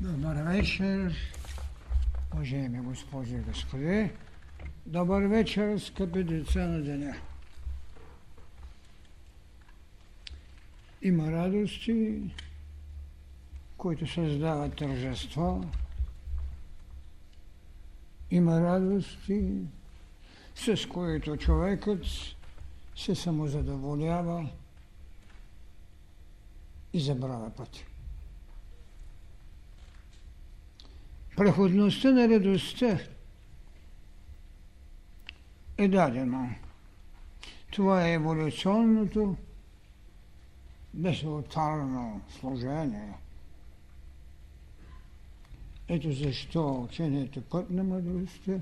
Добър вечер, уважаеми госпожи и господи. Добър вечер, скъпи деца на деня. Има радости, които създават тържество. Има радости, с които човекът се самозадоволява и забравя пътя. Преходността на радостта е дадено. Това е еволюционното безотарно служение. Ето защо учението път на мъдростта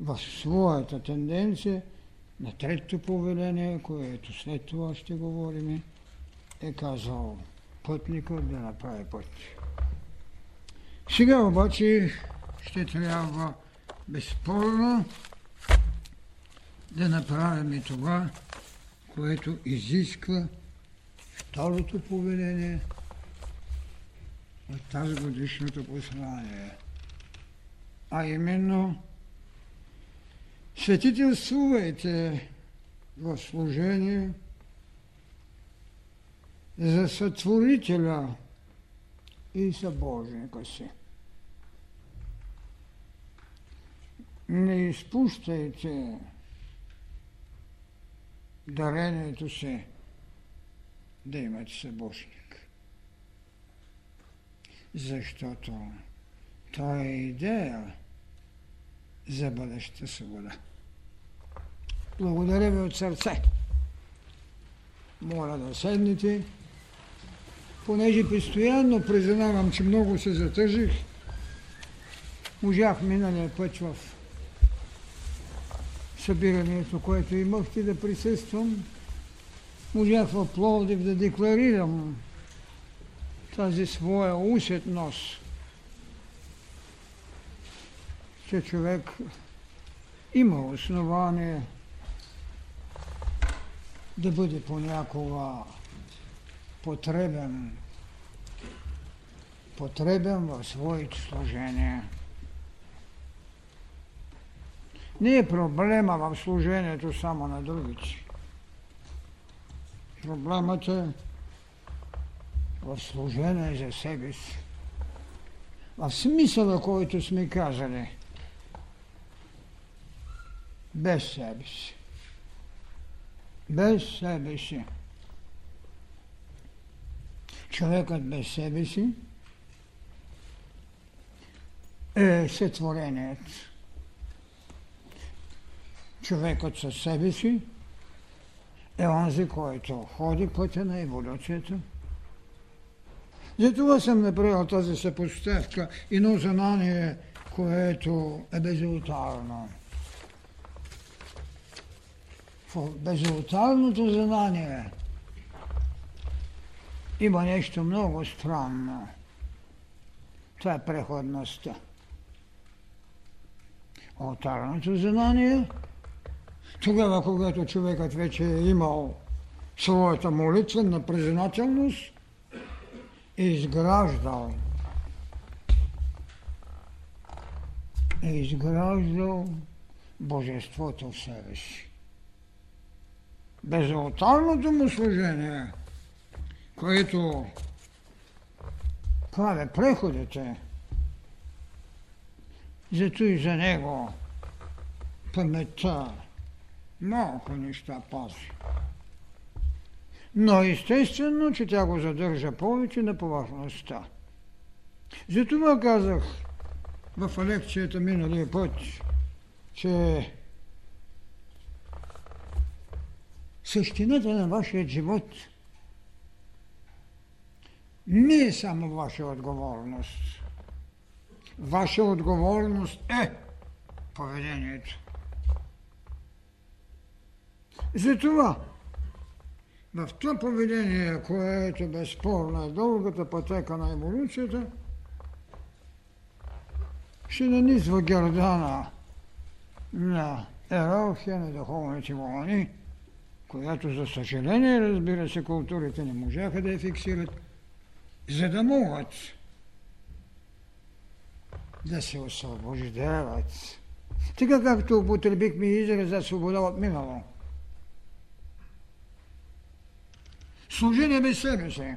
в своята тенденция на третото повеление, което след това ще говорим, е казал пътникът да направи път. Сега обаче ще трябва безспорно да направим и това, което изисква второто повеление от тази годишното послание. А именно светителствувайте в служение за сътворителя и събожника си. Не изпущайте дарението си да имате събожник. Защото това е идея за бъдеща свобода. Благодаря ви от сърце. Моля да седнете понеже постоянно признавам, че много се затъжих, можах миналия път в събирането, което имахте да присъствам, можах в Пловдив да декларирам тази своя усетност, че човек има основание да бъде понякога потребен, потребен в своите служения. Не е проблема в служението само на другите. Проблемът е в служение за себе си. В смисъла, който сме казали. Без себе си. Без себе си човекът без себе си е сътвореният. Човекът със себе си е онзи, който ходи пътя на еволюцията. Затова съм направил тази съпоставка и едно знание, което е безултарно. В безултарното знание – има нещо много странно. Това е преходността. Алтарното знание, тогава, когато човекът вече е имал своята молитвена признателност, е изграждал е изграждал Божеството в себе си. Безалтарното му служение – което правя преходите, зато и за него паметта малко неща пази. Но естествено, че тя го задържа повече на повърхността. Затова казах в лекцията миналия път, че същината на вашия живот – е само ваша отговорност. Ваша отговорност е поведението. Затова в това поведение, което безспорно е дългата пътека на еволюцията, ще нанизва гердана на ерархия на духовните вълни, която за съжаление, разбира се, културите не можаха да я фиксират, за да могат да се освобождават. Така както употребихме израза свобода от минало. Служение без себе си.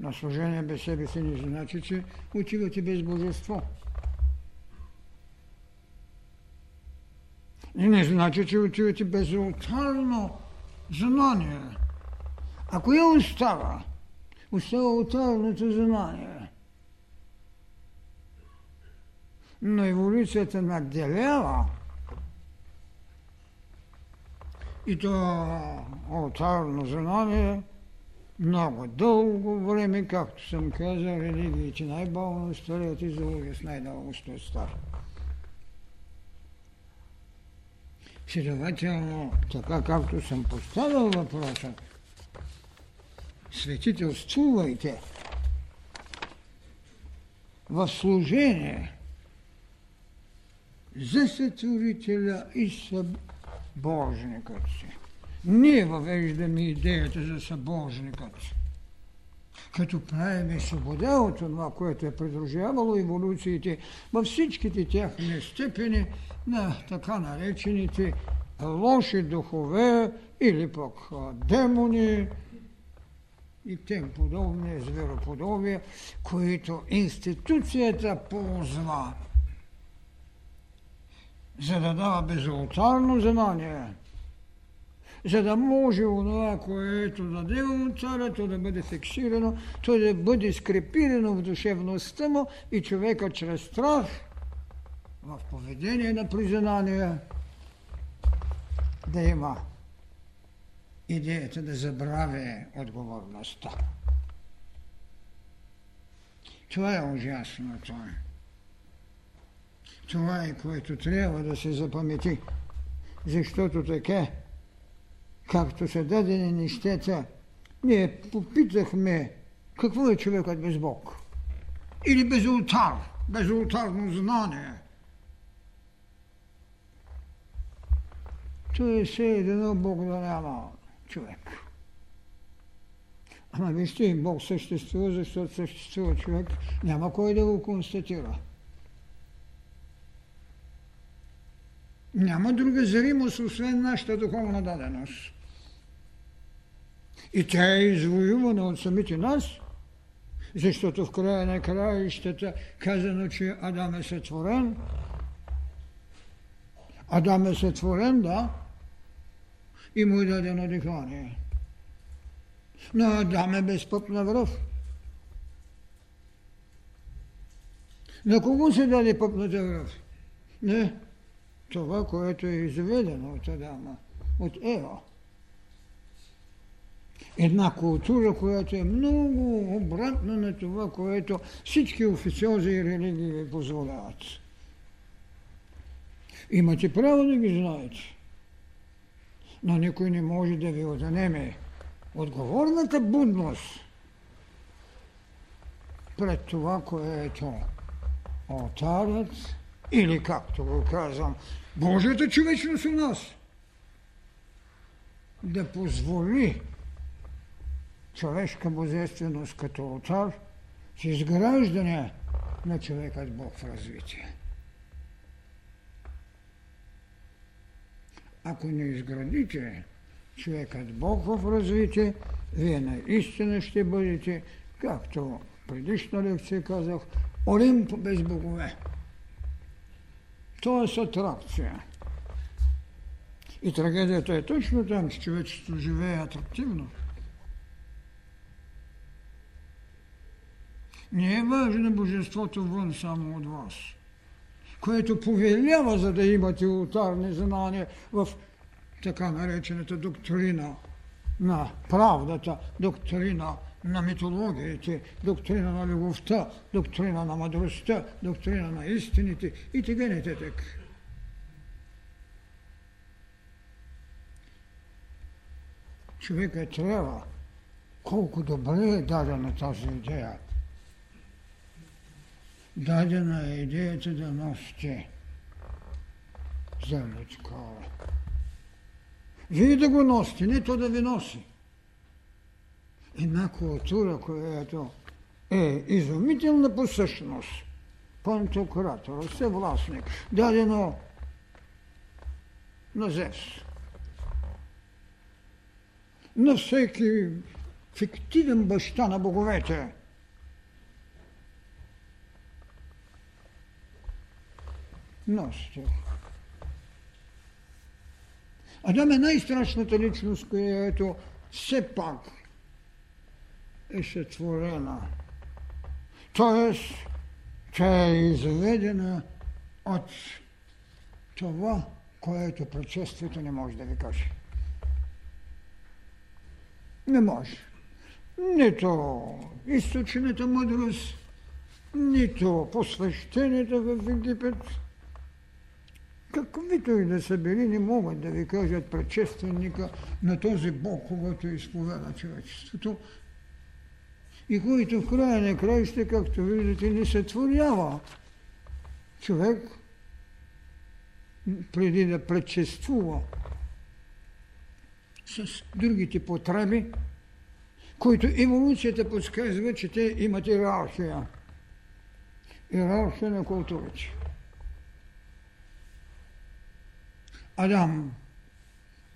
Но служение без себе си не значи, че отивате без божество. И не значи, че отивате без алтарно знание. А кое остава? Остава алтарното знание. Но еволюцията надделява и то алтарно знание много дълго време, както съм казал, религиите най-бавно старят и за най-дълго ще стар. Следователно, така както съм поставил въпроса, светителствувайте в служение за сътворителя и събожникът си. Ние въвеждаме идеята за събожникът си. Като правиме свобода от това, което е придружавало еволюциите във всичките тяхни степени на така наречените лоши духове или пък демони и тем подобни звероподобия, които институцията ползва, за да дава безултарно знание – за да може онова, което даде царя, то да бъде фиксирано, то да бъде скрепирано в душевността му и човека чрез страх в поведение на признание да има идеята да забрави отговорността. Това е ужасното. Това е което трябва да се запамети, защото така както са дадени нещата, ние попитахме какво е човекът без Бог. Или без ултар, без ултарно знание. То е все едно Бог да няма човек. Ама вижте, Бог съществува, защото съществува човек. Няма кой да го констатира. Няма друга зримост, освен нашата духовна даденост. И тя е извоювана от самите нас, защото в края на краищата казано, че Адам е сътворен. Адам е сътворен, да, и му е дадено дихание. Но Адам е без пъпна връв. На кого се даде пъпната връв? Не, това, което е изведено от Адама, от Ева една култура, която е много обратна на това, което всички официози и религии ви позволяват. Имате право да ги знаете, но никой не може да ви отнеме отговорната будност пред това, което алтарът или, както го казвам, Божията човечност у нас да позволи човешка божественост като алтар с изграждане на човекът Бог в развитие. Ако не изградите човекът Бог в развитие, вие наистина ще бъдете, както предишна лекция казах, Олимп без богове. То е атракция. И трагедията е точно там, че човечеството живее атрактивно. Не е важно божеството вън само от вас, което повелява, за да имате ултарни знания в така наречената доктрина на правдата, доктрина на митологиите, доктрина на любовта, доктрина на мъдростта, доктрина на истините и така нататък. Човека трябва колко добре е дадена тази идея дадена е идеята да носите земличко. Вие да го носите, не то да ви носи. Една култура, която е изумителна по същност. Пантократор, всевластник, дадено на Зевс. На всеки фиктивен баща на боговете. Ностер. Адам е най-страшната личност, която все пак е сътворена. Тоест, тя е изведена от това, което предшествието не може да ви каже. Не може. Нито източната мъдрост, нито посвещението в Египет, каквито и да са били, не могат да ви кажат предшественика на този Бог, когато изповеда човечеството и който в края на краища, както виждате, не сътворява човек преди да предшествува с другите потреби, които еволюцията подсказва, че те имат иерархия. Иерархия на културите. Адам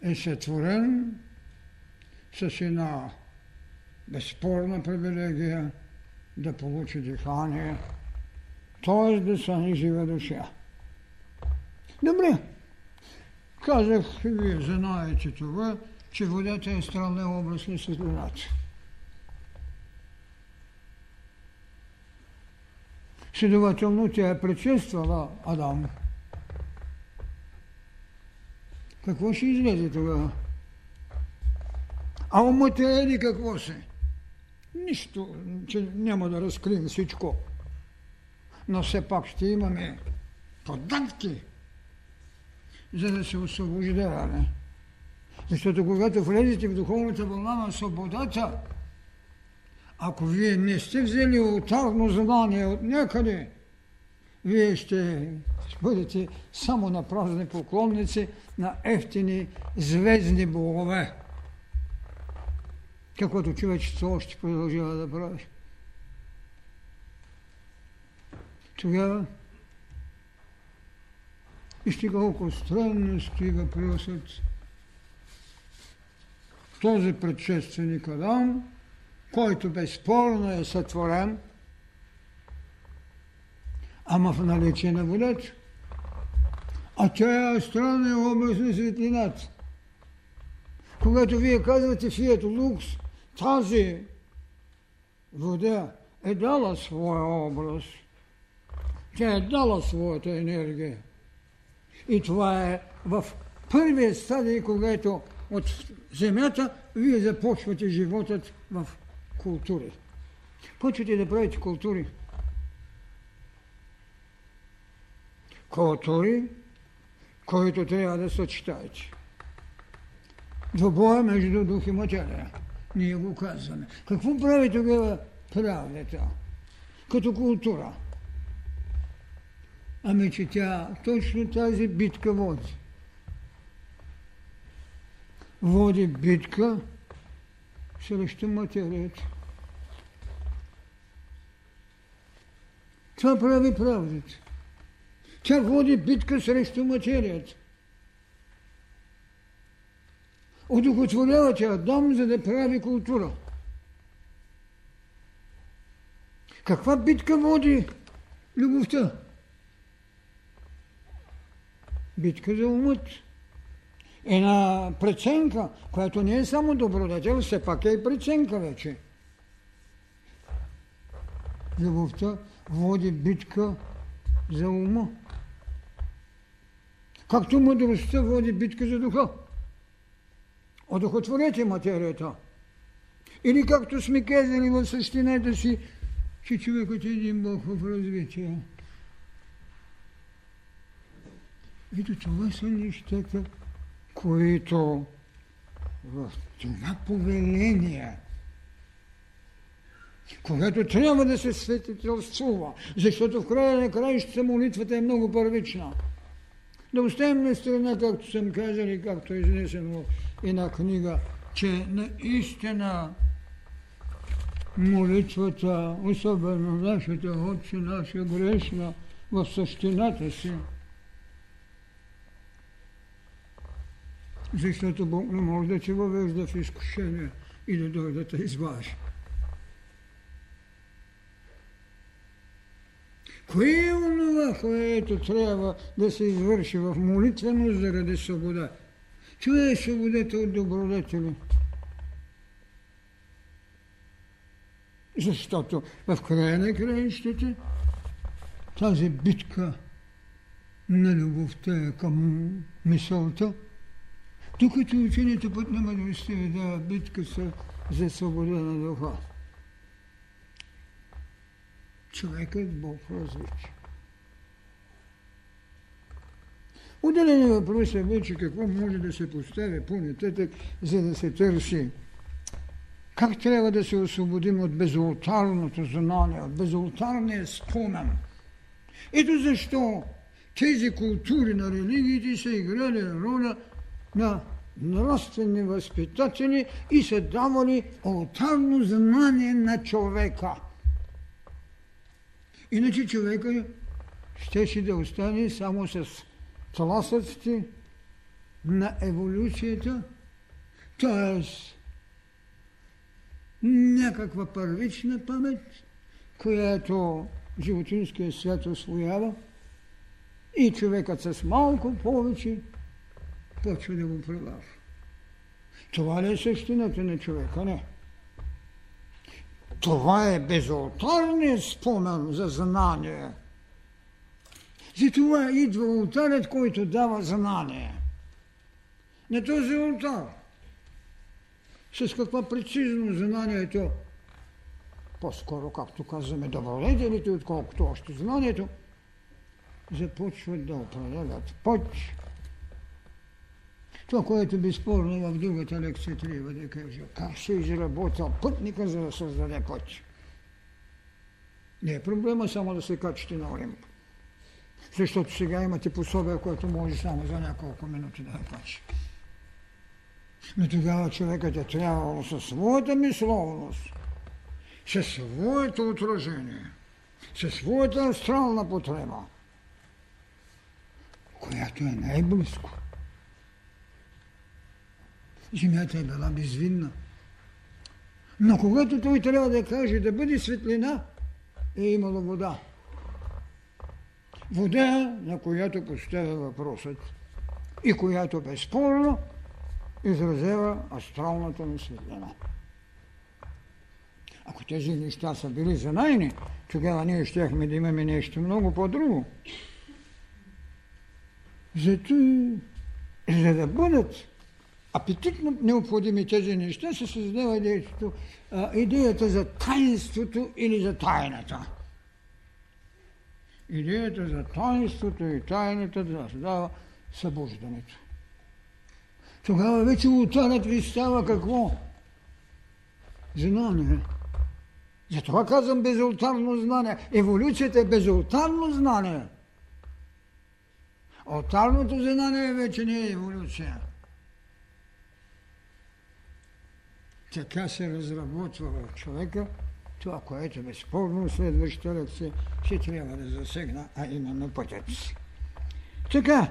е сътворен с една безспорна привилегия да получи дихание, т.е. да стане жива душа. Добре, казах, вие знаете това, че водата е странна образ на светлината. Следователно, тя е предшествала Адам. Какво ще излезе тогава? А умът е ли какво се? Нищо, че няма да разкрием всичко. Но все пак ще имаме податки, за да се освобождаваме. Защото когато влезете в духовната вълна на свободата, ако вие не сте взели отарно знание от някъде, вие ще бъдете само на празни поклонници на ефтини звездни богове каквото човечеството още продължава да прави. Тогава вижте колко странно стои въпросът. Този предшественик Адам, който безспорно е сътворен, ама в наличие на водата. А тя е странен образ на светлината. Когато вие казвате фият лукс, тази вода е дала своя образ. Тя е дала своята енергия. И това е в първия стадий, когато от земята вие започвате животът в култури. Почвате да правите култури. Култури, които трябва да съчетаете. Двобоя между дух и материя. Ние го казваме. Какво прави тогава правдата? Като култура. Ами, че тя точно тази битка води. Води битка срещу материята. Това прави правдата. Тя води битка срещу материята. одухотворявате Адам, за да прави култура. Каква битка води любовта? Битка за умът. Една преценка, която не е само добродетел, все пак е и преценка вече. Любовта води битка за ума. Както мъдростта води битка за духа. Одухотворете материята. Или както сме казали в същината си, че човекът е един Бог в развитие. Ето това са нещата, които в това повеление, когато трябва да се светителствува, защото в края на краищата молитвата е много първична. Да оставим на страна, както съм казал и както е изнесено една книга, че наистина молитвата, особено нашата Отче наша грешна, в същината си. Защото Бог не може да те въвежда в изкушение и да дойде да изважи. Кое е онова, което трябва да се извърши в молитвено заради свобода? Е свободата от добродетели. Защото в края на краищите тази битка на любовта е към мисълта, докато учението път на мъдростта ви дава битка за свобода на духа. Човекът Бог различи. Отделени въпрос е вече какво може да се постави по-нататък, за да се търси как трябва да се освободим от безолтарното знание, от безолтарния спомен. Ето защо тези култури на религиите са играли роля на нравствени възпитатели и са давали алтарно знание на човека. Иначе човека щеше да остане само с тласъците на еволюцията, т.е някаква първична памет, която животинският свят освоява и човекът с малко повече почва да го прилага. Това ли е същината на човека? Не. Това е безалтарният спомен за знание. Затова идва ултарят, който дава знание. На този ултар с каква прецизно знанието, по-скоро, както казваме, добродетелите, отколкото още знанието, започват да определят път. Това, което безспорно в другата лекция трябва да кажа. Как се изработва пътника, за да създаде път. Не е проблема само да се качите на Олимп. Защото сега имате пособие, което може само за няколко минути да я качи. Но тогава човекът е трябвало със своята мисловност, със своето отражение, със своята астрална потреба, която е най-близко. Земята е била безвинна. Но когато той трябва да каже да бъде светлина, е имало вода. Вода, на която поставя въпросът и която безспорно изразява астралната ми светлина. Ако тези неща са били за найни, тогава ние щяхме да имаме нещо много по-друго. Зато, за да бъдат апетитно необходими тези неща, се създава идеята, идеята за таинството или за тайната. Идеята за таинството и тайната да създава събуждането. Тогава вече ултарът ви става какво? Знание. Затова казвам безултарно знание. Еволюцията е безултарно знание. Алтарното знание вече не е еволюция. Така се разработва в човека това, което безспорно следващата лекция ще трябва да засегна, а именно пътят си. Така,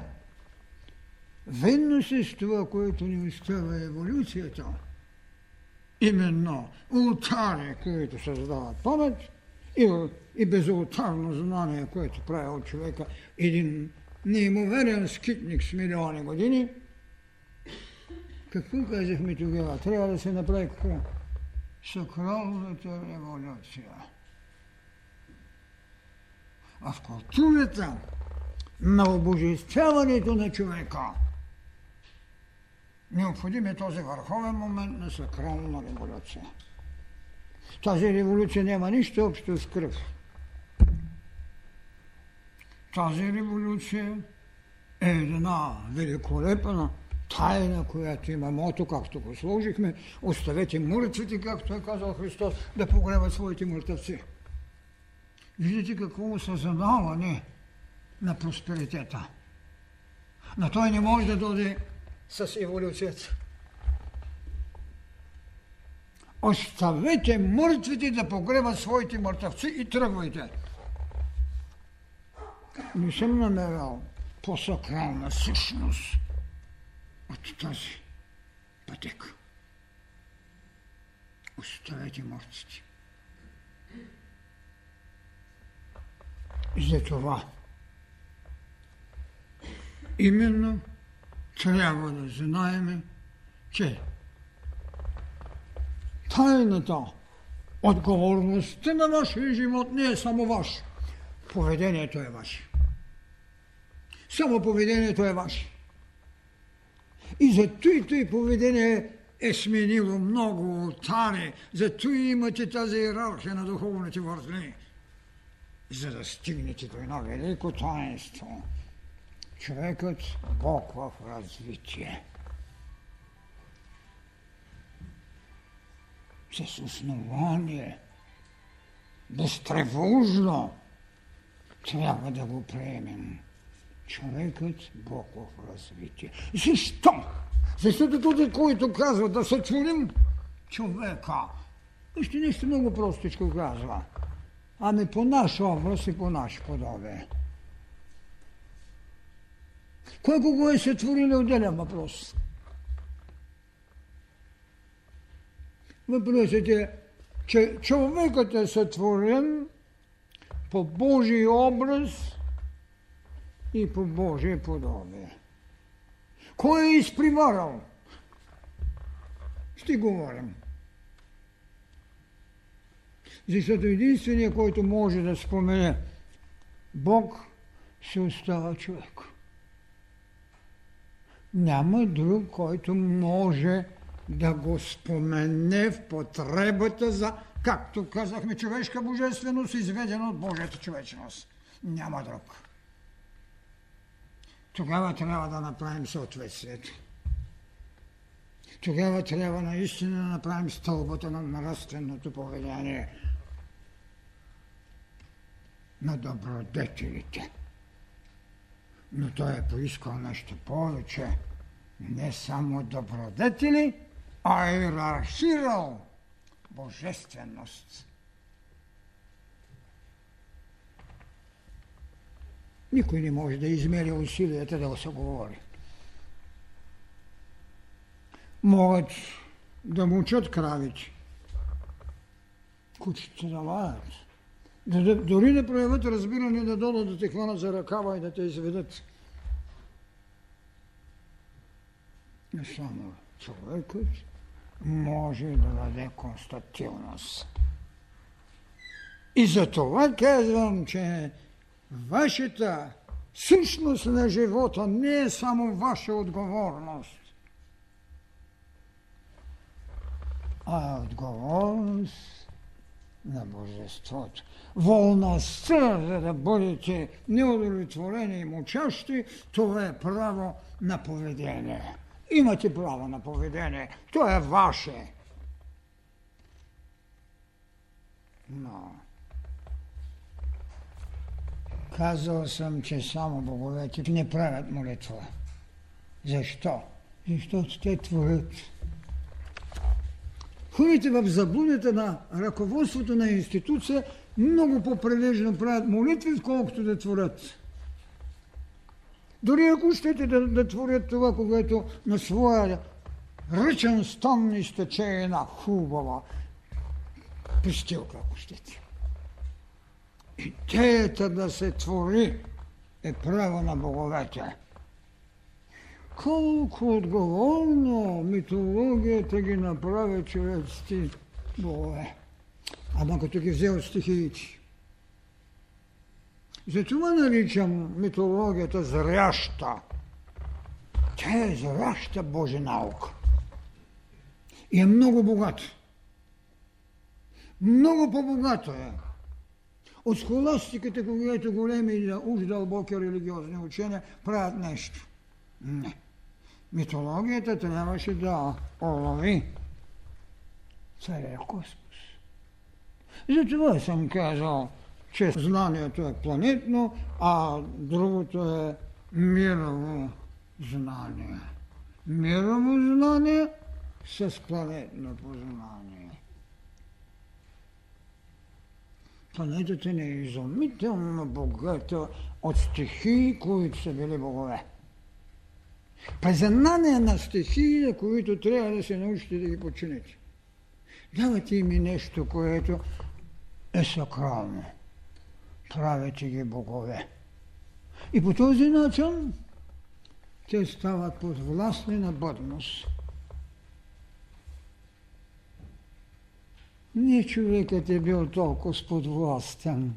Венно с това, което ни остава еволюцията, именно ултари, които създават памет, и, и безултарно знание, което прави от човека един неимоверен скитник с милиони години, какво казахме тогава? Трябва да се направи какво? Сакралната революция. А в културата на обожествяването на човека – Необходим е този върховен момент на сакрална революция. Тази революция няма нищо общо с кръв. Тази революция е една великолепна тайна, която има мото, както го сложихме. Оставете мъртвите, както е казал Христос, да погребат своите мъртвци. Виждате какво осъзнаване на просперитета. Но той не може да дойде с еволюцията. Оставете мъртвите да погребат своите мъртвци и тръгвайте. Не съм намерал по-сакрална същност от тази пътека. Оставете мъртвите. За това именно трябва да знаем, че тайната, отговорността на вашия живот не е само ваш. Поведението е ваше. Само поведението е ваше. И за той той поведение е сменило много отари. За той имате тази иерархия на духовните въртни. За да стигнете до едно велико таинство. Човекът Бог в развитие. С основание, безтревожно, трябва да го приемем. Човекът Бог в развитие. Защо? Защото този, който казва да сътворим човека, вижте нещо много простичко казва. Ами по наш образ и по наш подобие. Кой го е сътворил е отделен въпрос. Въпросът е, че човекът е сътворен по Божий образ и по Божие подобие. Кой е изпримарал? Ще говорим. Защото единственият, който може да спомене Бог, се остава човек. Няма друг, който може да го спомене в потребата за, както казахме, човешка божественост, изведена от Божията човечност. Няма друг тогава трябва да направим съответствието. Тогава трябва наистина да направим стълбата на нравственото поведение на добродетелите. Но той е поискал нещо повече. Не само добродетели, а иерархирал божественост. Никой не може да измери усилията да се говори. Могат да мучат кравите. Кучите да лаят. Да, дори да проявят разбиране да дойдат да те хванат за ръкава и да те изведат. Не само човекът може да даде констативност. И за това казвам, че Вашата същност на живота не е само ваша отговорност, а отговорност на Божеството. Волността, за да бъдете неудовлетворени и мучащи, това е право на поведение. Имате право на поведение. То е ваше. Но Казал съм, че само боговете не правят молитва. Защо? Защото те творят. Ходите в заблудата на ръководството на институция, много по-прилежно правят молитви, отколкото да творят. Дори ако щете да, да творят това, когато на своя ръчен стон изтече една хубава пестилка, ако щете. Идеята да се твори е право на боговете. Колко отговорно митологията ги направи човеците богове. Ама като ги взел стихиите. Затова наричам митологията зряща. Тя е зряща Божия наука. И е много богата. Много по-богата е от схоластиката, когато големи и уж дълбоки религиозни учения правят нещо. Не. Митологията трябваше да олови царя космос. Затова съм казал, че знанието е планетно, а другото е мирово знание. Мирово знание с планетно познание. Планетата не е изумително богата от стихии, които са били богове. Признание на стихии, на които трябва да се научите да ги почините. Давате им нещо, което е сакрално. Правете ги богове. И по този начин те стават подвластни на бъдност. Не човекът е бил толкова подвластен,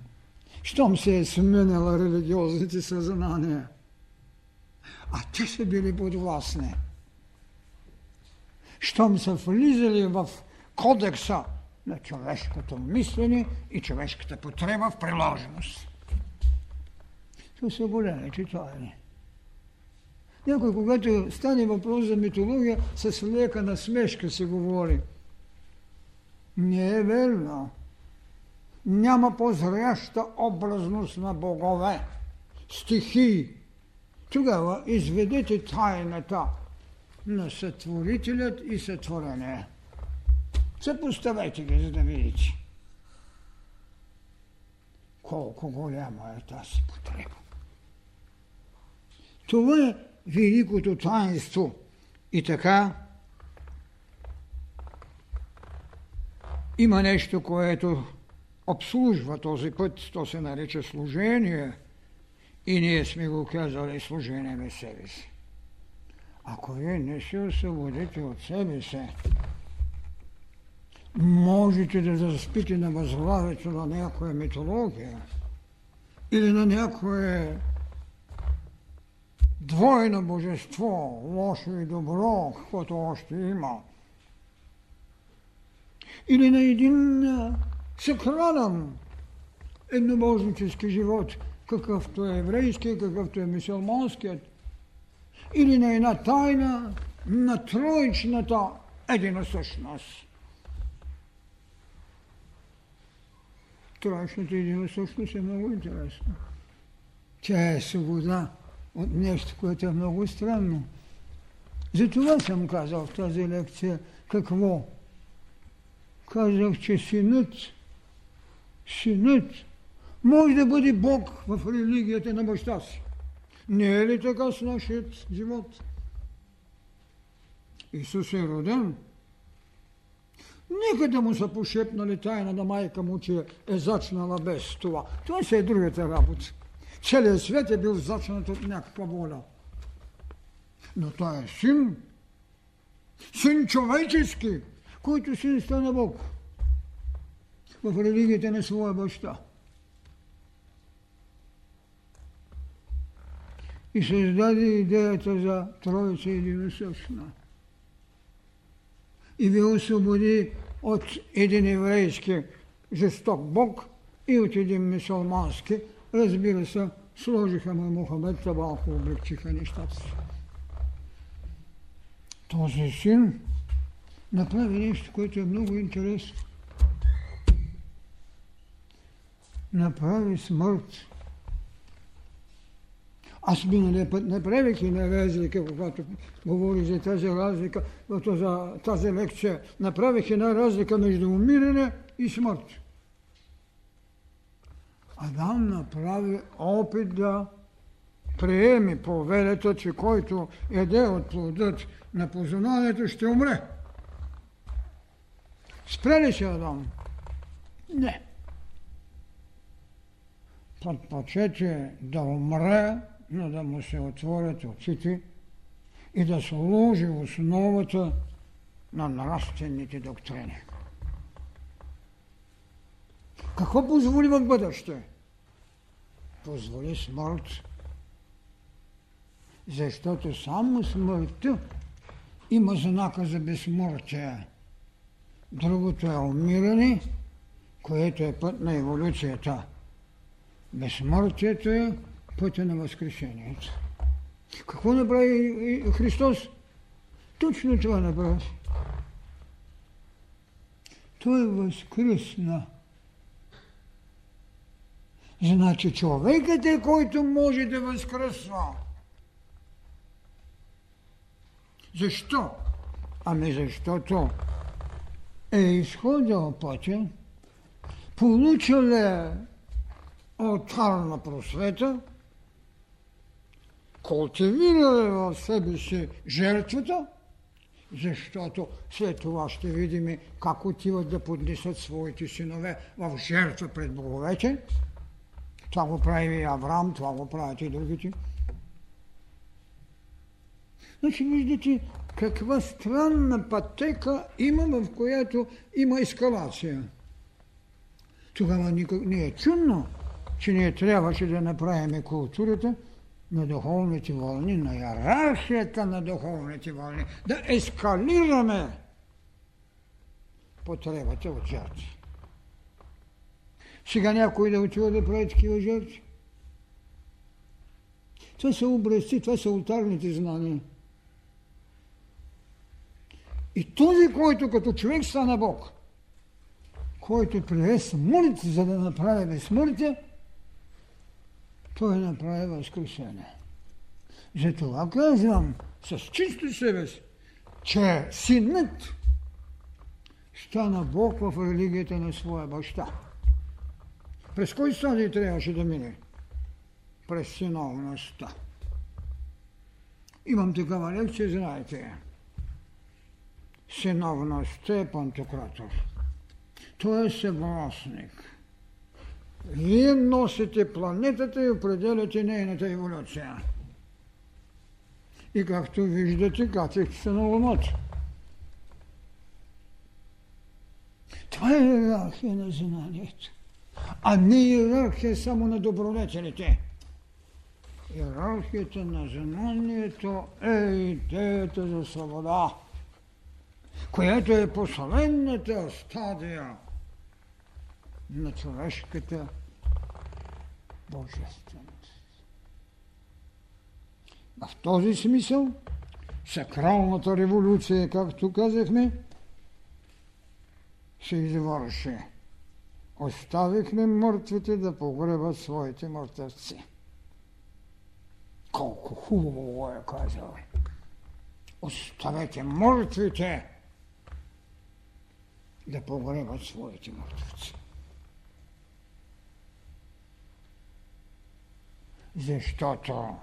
щом се е сменила религиозните съзнания. А те са били подвластни. Щом са влизали в кодекса на човешкото мислене и човешката потреба в приложеност. Това са големите тайни. Някой, когато стане въпрос за митология, с лека насмешка се говори. Не е верно. Няма по-зряща образност на богове, стихии. Тогава изведете тайната на сътворителят и сътворение. Съпоставете ги, за да видите колко голяма е тази потреба. Това е великото таинство. И така има нещо, което обслужва този път, то се нарича служение. И ние сме го казали служение на себе си. Ако вие не се освободите от себе си, можете да заспите на възглавието на някоя митология или на някое двойно божество, лошо и добро, каквото още има. Или на един съкрален еднобожнически живот, какъвто е еврейски, какъвто е мисулманският. Или на една тайна на троичната единосъщност. Троичната единосъщност е много интересна. Тя е свобода от нещо, което е много странно. Затова съм казал в тази лекция какво? Казах, че синът, синът може да бъде Бог в религията на баща си. Не е ли така с нашият живот? Исус е роден. Нека да му са пошепнали тайна на майка му, че е зачнала без това. Това се е другата работа. Целият свет е бил зачнат от някаква воля. Но той е син, син човечески, който син стана Бог в религията на своя баща. И създаде идеята за Троица единосъщна. И ви освободи от един еврейски жесток Бог и от един мусулмански Разбира се, сложиха му Мухамед, та малко облегчиха нещата. Този син направи нещо, което е много интересно. Направи смърт. Аз миналия път не правих и на разлика, когато говори за тази разлика, за тази лекция. Направих една разлика между умиране и смърт. Адам направи опит да приеме повелята, че който еде от плодът на познанието, ще умре. Спре ли се Адам? Не. Предпочете да умре, но да му се отворят очите и да сложи основата на нравствените доктрини. Какво позволи в бъдеще? Позволи смърт. Защото само смъртта има знака за безсмъртие. Другото е умиране, което е път на еволюцията. Безсмъртието е пътя на възкрешението. Какво направи Христос? Точно това направи. Той възкръсна Значи човекът е който може да възкръсва. Защо? Ами защото е изходил пътя, получил е алтарна просвета, култивира е в себе си жертвата, защото след това ще видим как отиват да поднесат своите синове в жертва пред боговете. Това го прави и Авраам, това го правят и другите. Значи виждате каква странна пътека има, в която има ескалация. Тогава никак не е чудно, че ние трябваше да направим културата на духовните вълни, на иерархията на духовните вълни, да ескалираме потребата от жертви. Сега някой да отива да прави такива жертви. Това са образци, това са ултарните знания. И този, който като човек стана Бог, който прие смърт, за да направи безсмъртие, той направи възкресение. Затова казвам с чисто себе си, че синът стана Бог в религията на своя баща. През кой стадий трябваше да мине? През синовността. Имам такава лекция, знаете. Синовността е Пантократор. Той е съвластник. Вие носите планетата и определяте нейната еволюция. И както виждате, качихте се на Луната. Това е иерархия на знанието. А не иерархия само на добродетелите. Иерархията на знанието е идеята за свобода, която е последната стадия на човешката божественост. В този смисъл сакралната революция, както казахме, се извърши. Оставихме мъртвите да погребат своите мъртвеци. Колко хубаво е казал. Оставете мъртвите да погребат своите мъртвеци. защото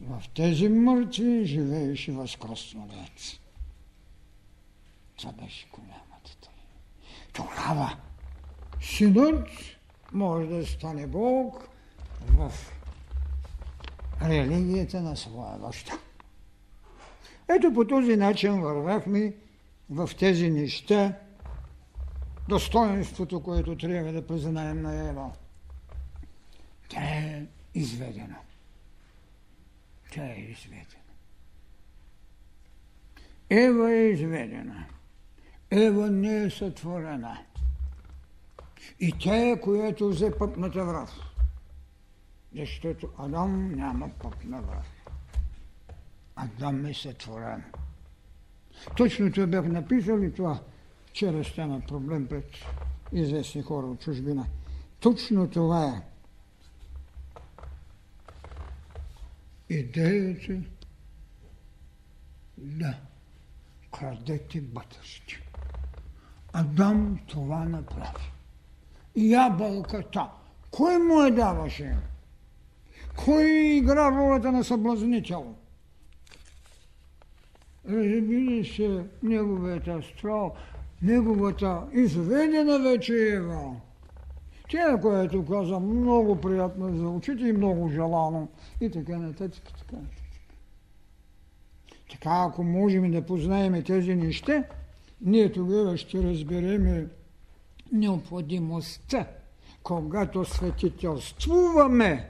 в тези мъртви живееше възкръснолец. Това беше голямата Тогава синът може да стане Бог в религията на своя баща. Ето по този начин вървяхме в тези неща, достоинството, което трябва да признаем на Ева. Те изведена. Тя е изведена. Ева е изведена. Ева не е сътворена. И тя е, която взе пъпната врат. Защото Адам няма пъпна врат. Адам е сътворен. Точно това бях написал и това вчера стана проблем пред известни хора от чужбина. Точно това е. идеята да крадете бъдеще. Адам това направи. Ябълката. Кой му е даваше? Кой игра ролята на съблазнител? Разбира се, неговият астрал, неговата изведена вече Ева. Тя, което каза, много приятно за очите и много желано. И така нататък, така нататък. Така, ако можем да познаем тези неща, ние тогава ще разберем необходимостта, когато светителствуваме,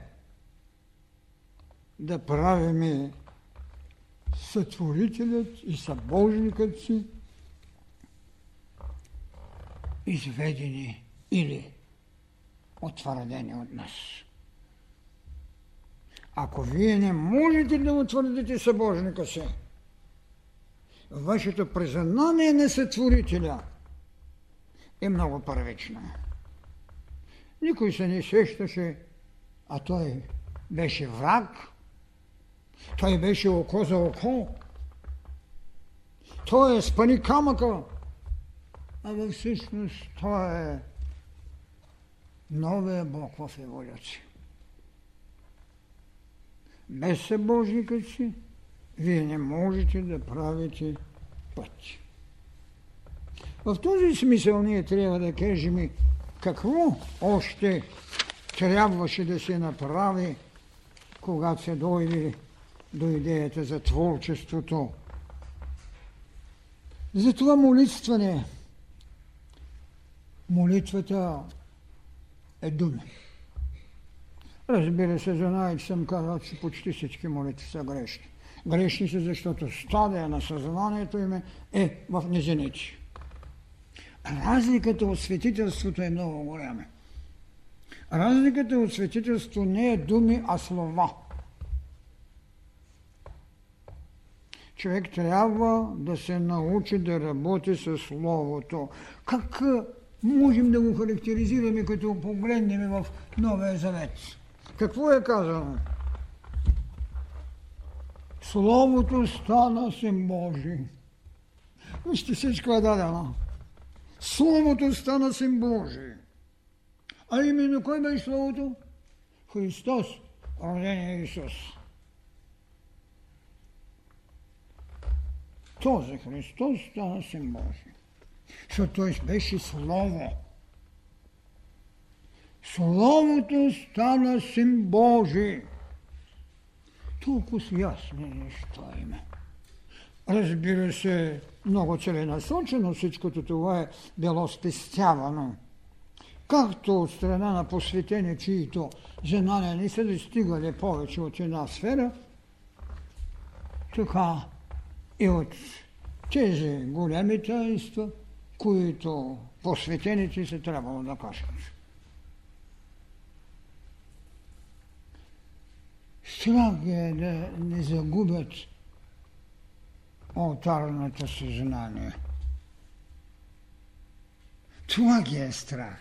да правиме сътворителят и събожникът си изведени или утвърдени от нас. Ако вие не можете да утвърдите събожника си, вашето признание на сътворителя е много първично. Никой се не сещаше, а той беше враг, той беше око за око, той е спани камъка, а във всъщност той е новия Бог в еволюция. Без събожника си, вие не можете да правите път. В този смисъл ние трябва да кажем какво още трябваше да се направи, когато се дойде до идеята за творчеството. За това молитване. Молитвата е думи. Разбира се, че съм казал, че почти всички молитви са грешни. Грешни са, защото стадия на съзнанието им е в низините. Разликата от светителството е много голяма. Разликата от светителство не е думи, а слова. Човек трябва да се научи да работи с Словото. Как можем да го характеризираме, като погледнем в Новия Завет? Какво е казано? Словото стана син Божий. Вижте, всичко е дадено. Словото стана син Божий. А именно кой беше Словото? Христос, родения Исус. Този Христос стана син Божий. Защото той беше Слово. Словото стана син Божий. Толкова ясни неща има. Разбира се, много целенасочено всичкото това е било спестявано. Както от страна на посветени, чието знания не са достигали повече от една сфера, така и от тези големи таинства, които посветените се трябвало да кажат. Страх е да не загубят алтарното съзнание. Това ги е страх.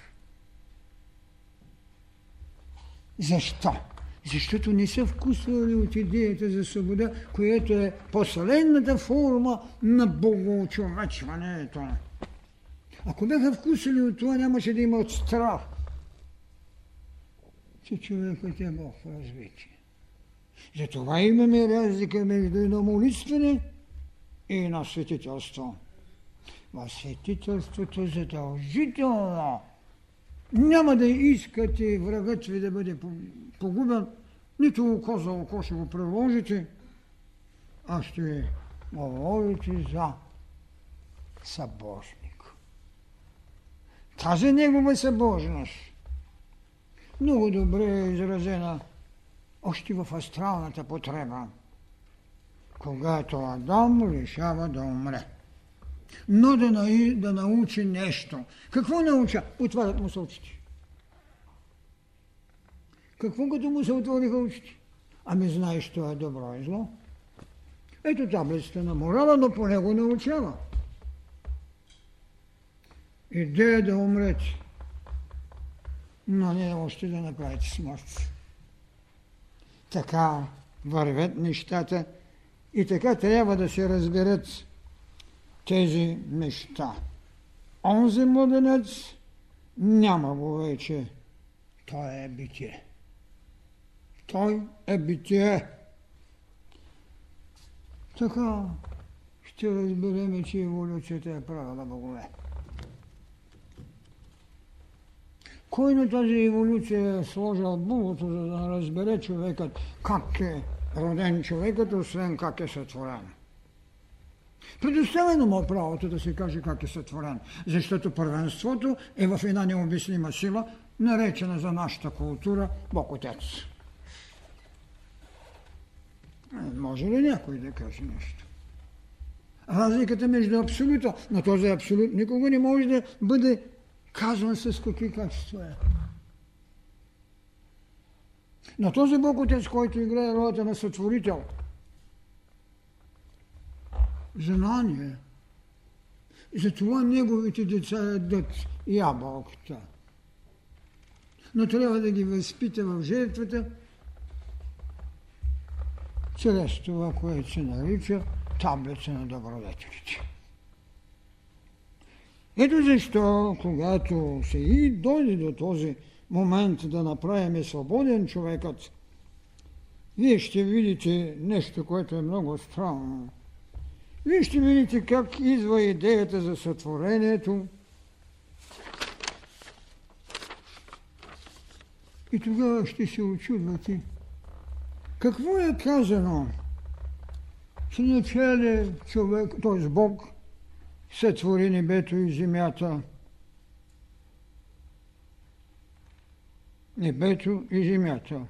Защо? Защото не са вкусвали от идеята за свобода, която е последната форма на богоочовечването. Ако бяха вкусили от това, нямаше да имат страх, че човекът е Бог в развитие. Затова имаме разлика между едно молитване и на светителство. В светителството задължително няма да искате врагът ви да бъде погубен, нито око за око ще го приложите, а ще говорите за събожник. Тази негова събожност много добре е изразена още в астралната потреба, когато Адам решава да умре. Но да, на, да научи нещо. Какво науча? Отварят му се очите. Какво като му се отвориха очите? Ами знаеш, това е добро и зло. Ето таблицата на морала, но по него научава. Идея да умрете, но не още да направите смърт. Така вървят нещата и така трябва да се разберат тези неща. Онзи младенец няма го вече. Той е битие. Той е битие. Така ще разбереме, че еволюцията е правила богове. Кой на тази еволюция е сложил булото, за да разбере човекът как е роден човекът, освен как е сътворен? Предоставено му правото да се каже как е сътворен, защото първенството е в една необяснима сила, наречена за нашата култура Бог Отец. Е, може ли някой да каже нещо? Разликата между абсолюта, но този абсолют никога не може да бъде казвам с какви качества е. На този Бог Отец, който играе ролята на сътворител, знание, затова неговите деца ядат ябълката. Но трябва да ги възпита в жертвата, чрез това, което се нарича таблица на добродетелите. Ето защо, когато се и дойде до този момент да направим свободен човекът, вие ще видите нещо, което е много странно. Вие ще видите как идва идеята за сътворението. И тогава ще се очудвате. Какво е казано? Че начале човек, т.е. Бог, сътвори небето и земята. Небето и земята.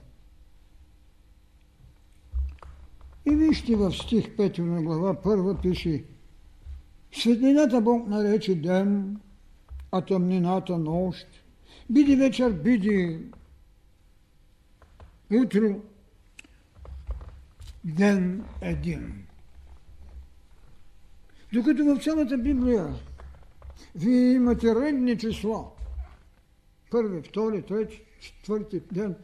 И вижте в стих 5 на глава 1 пише Светлината Бог нарече ден, а тъмнината нощ. Биди вечер, биди утро, ден един. Докато в цялата Библия вие имате редни числа. Първи, втори, трети, четвърти ден.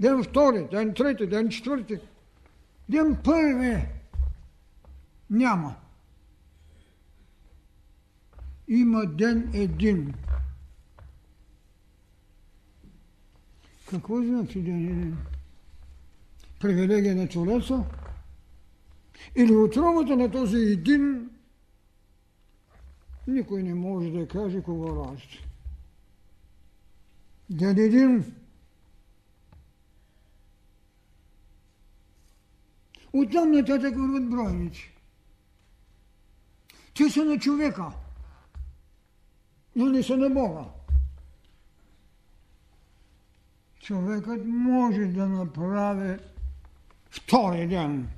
Ден втори, ден трети, ден четвърти. Ден първи няма. Има ден един. Какво значи ден един? Привилегия на Твореца? Или отровата на този един никой не може да каже кого ражда. Ден един Оттам нататък върват бройници. Те са на човека, но не са на Бога. Човекът може да направи втори ден.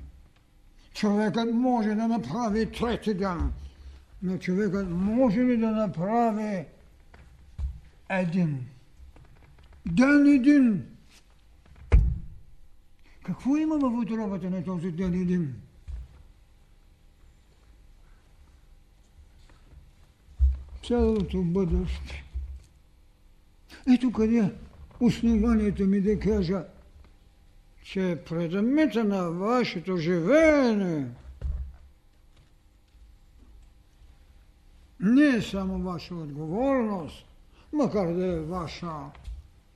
Човекът може да направи трети ден. Но човекът може ли да направи един? Ден един. Какво има в отробата на този ден един? Цялото бъдеще. Ето къде основанието ми да кажа, че предмета на вашето живеене не е само ваша отговорност, макар да е ваша,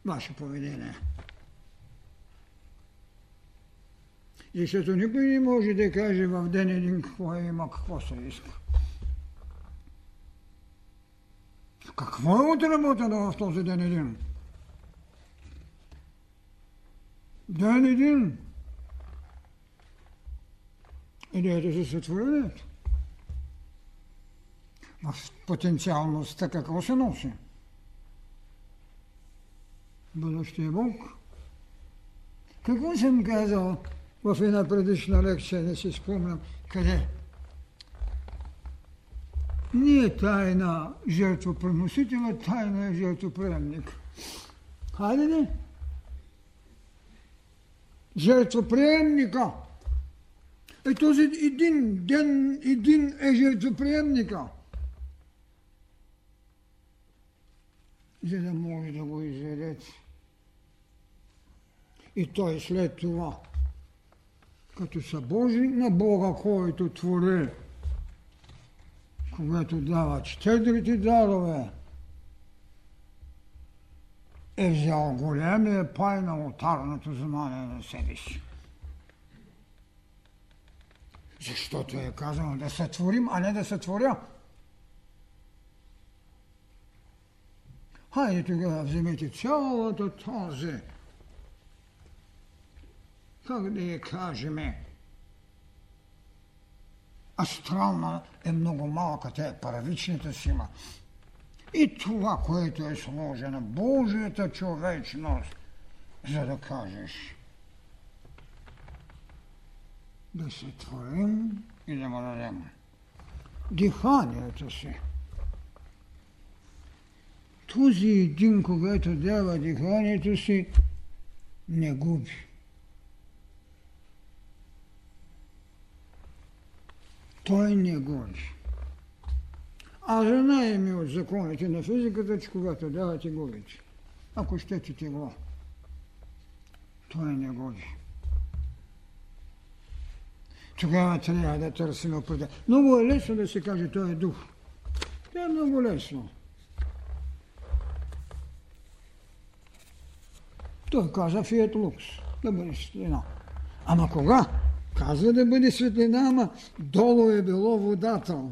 ваше поведение. Защото никой не може да каже в ден един какво е има, какво се иска. Какво е отработено в този ден един? Ден един. Идеята за сътворението. В потенциалността какво се носи? Бъдещия Бог. Какво съм казал? в една предишна лекция, не си спомням къде. Ние тайна жертвопреносителя, тайна е жертвоприемник. Хайде не? Жертвоприемника. Е този един ден, един е жертвоприемника. За да може да го изведете. И той след това като са Божи на Бога, който твори, когато дава щедрите дарове, е взял големия пай на отарното знание на себе си. Защото е казано да сътворим, а не да сътворя. Хайде тогава вземете цялата тази как да я кажем, астрална е много малка, тя е първичната сила. И това, което е сложено, Божията човечност, за да кажеш, да се творим и да му дадем диханието си. Този един, когато дава диханието си, не губи. той не гони. А знаем от законите на физиката, че когато давате губите. Ако щете тегло, той не гони. Тогава трябва да търсим определен. Много е лесно да се каже, той е дух. Това е много лесно. Той каза Фиет Лукс, да бъде светлина. Ама кога? Казва да бъде светлина, ама долу е било водата.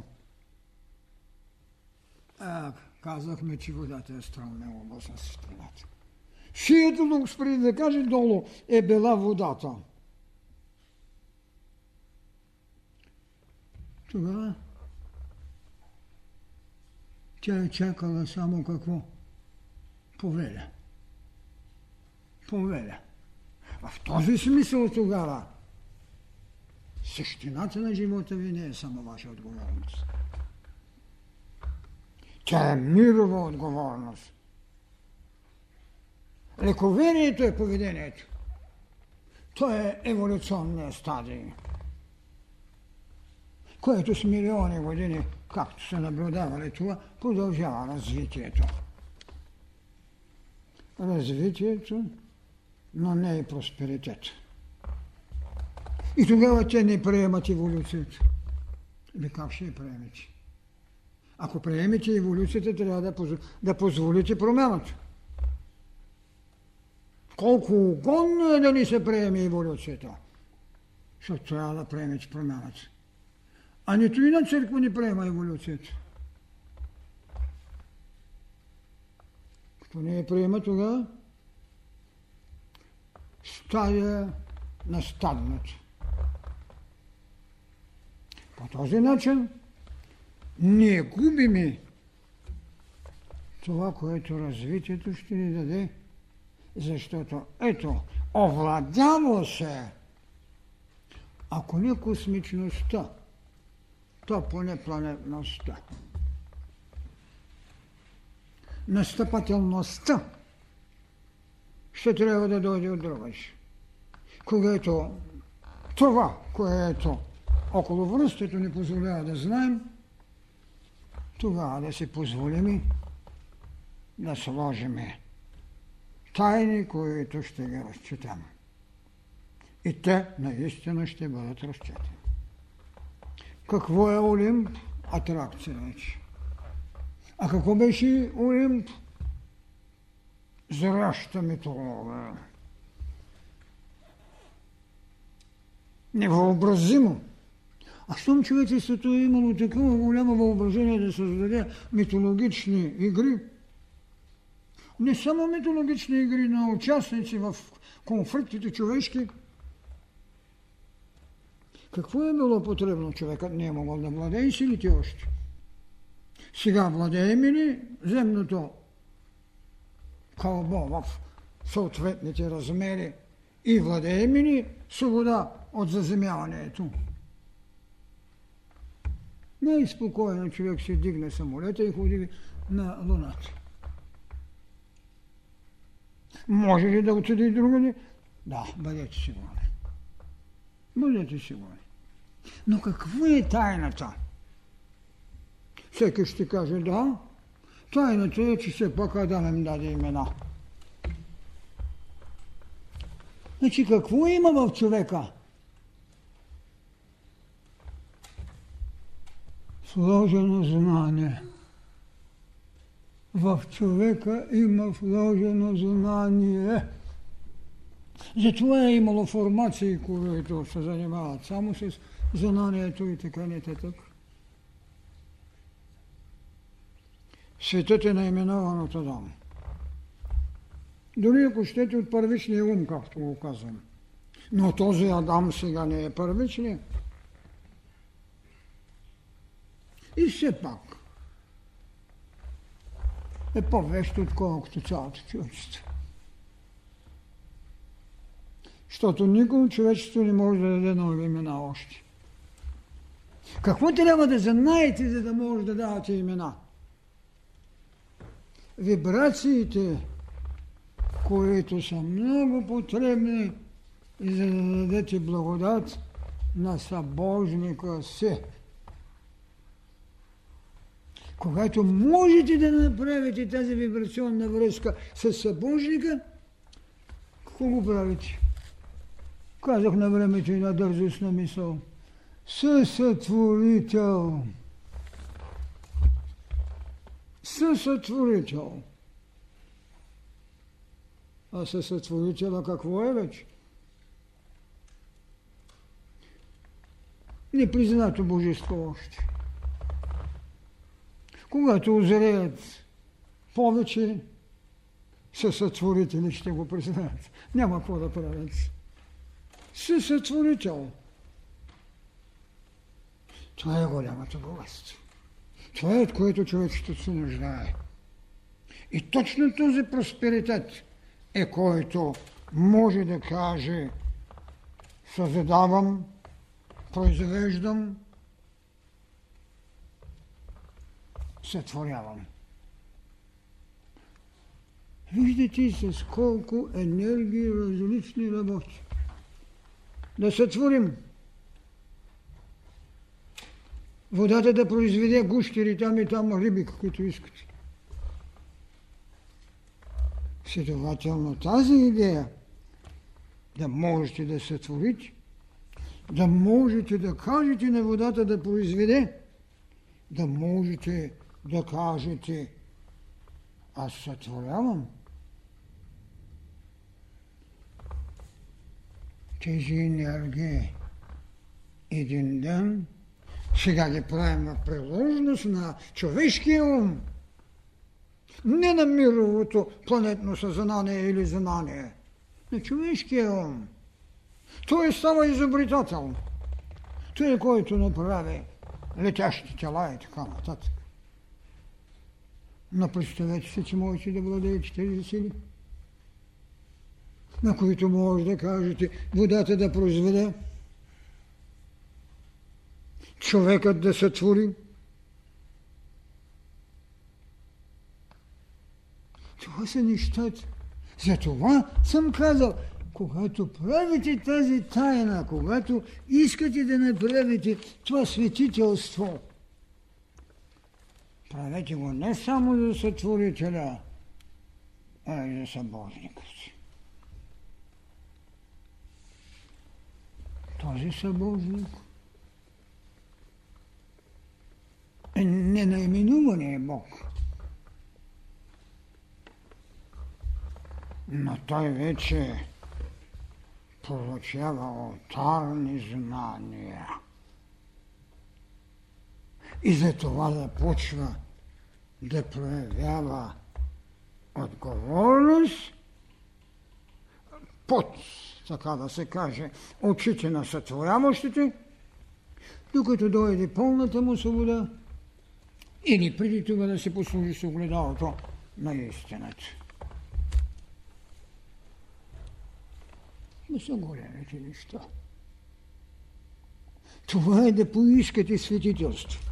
А, казахме, че водата е странна област на светлината. Фиет Лукс, преди да каже долу, е била водата. Тогава тя е чакала само какво? Повеля. Повеля. В този смисъл тогава същината на живота ви не е само ваша отговорност. Тя е мирова отговорност. Лековерието е поведението. То е еволюционния стадий, което с милиони години, както са наблюдавали това, продължава развитието. Развитието, но не и просперитет. И тогава те не приемат еволюцията. Или как ще я приемете? Ако приемете еволюцията, трябва да, поз... да позволите промяната. Колко угодно е да ни се приеме еволюцията, защото трябва да приемете промяната. А нито и на църква не приема еволюцията. Като не я приема тогава, стая на стадното. По този начин ние губиме това, което развитието ще ни даде, защото ето, овладяло се, ако не космичността, то поне планетността. Настъпателността ще трябва да дойде от другаш. Когато това, което около връстето ни позволява да знаем, тогава да си позволим да сложиме тайни, които ще ги разчетем. И те наистина ще бъдат разчетени. Какво е Олимп? Атракция вече. А какво беше Олимп? Зраща митология. Невъобразимо. А щом човечеството е имало такова голямо въображение да създаде митологични игри, не само митологични игри на участници в конфликтите човешки, какво е било потребно? Човекът не е могъл да владее силите още. Сега владеем ли земното кълбо в съответните размери и владеем ли свобода от заземяването? Най-спокойно човек се дигне самолета и ходи на Луната. Може ли да отиде и другаде? Да, бъдете сигурни. Бъдете сигурни. Но какво е тайната? Всеки ще каже да. Тайната е, че все пак Адам им даде имена. Значи какво има в човека? Сложено знание. В човека има вложено знание. Затова е имало формации, които се занимават само с знанието и така нататък. Светът е наименован от Адам. Дори ако щете от първичния ум, както го казвам. Но този Адам сега не е първичният. И все пак е по-вещо, отколкото цялото човечество. Защото никой човечество не може да даде нови имена още. Какво трябва да знаете, за да може да давате имена? Вибрациите, които са много потребни за да дадете благодат на събожника си. Когато можете да направите тази вибрационна връзка с събожника, какво го правите? Казах на времето и на дързост на мисъл. Съсътворител. Съсътворител. а със сътворителя какво е вече? Непризнато божество още. Когато озреят повече, със сътворители ще го признаят. Няма какво да правят. Със сътворител. Това е голямото богатство. Това е от което човечеството се нуждае. И точно този просперитет е който може да каже създавам, произвеждам, сътворявам. Виждате с колко енергии различни работи. Да сътворим. Водата да произведе гущери там и там риби, каквито искате. Следователно тази идея да можете да сътворите, да можете да кажете на водата да произведе, да можете да кажете аз сътворявам. Тези енергии един ден сега ги правим на приложност на човешкия ум – не на мировото планетно съзнание или знание, на човешкия ум. Той става изобретател. Той, който направи летящи тела и така нататък. Но представете се, че можете да владеете тези сили, на които може да кажете водата да произведе, човекът да сътвори, Това са нещата. Затова съм казал, когато правите тази тайна, когато искате да направите това светителство, правете го не само за сътворителя, а и за събожникът. Този събожник е ненаименувания Бог – но той вече получава алтарни знания. И за това да почва да проявява отговорност под, така да се каже, очите на сътворяващите, докато дойде пълната му свобода или преди това да се послужи с огледалото на истината. Не са големите неща. Това е да поискате светителство.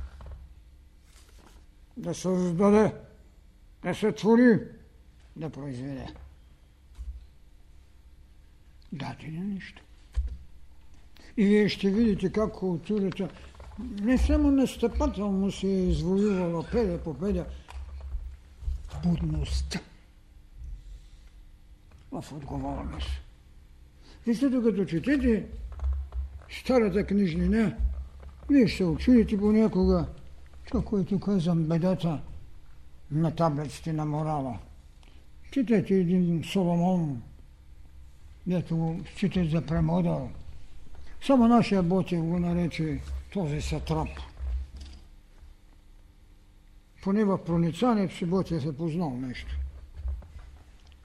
Да създаде, да се твори, да произведе. Дате ли нещо? И вие ще видите как културата не само настъпателно се е извоювала педа по педа, будността в отговорност. Защото като четете старата книжнина, вие ще очудите понякога това, което казвам, бедата на таблиците на морала. Четете един Соломон, дето го считат за премодъл. Само нашия Ботев го нарече този сатрап. Поне в проницанието си Ботев е познал нещо.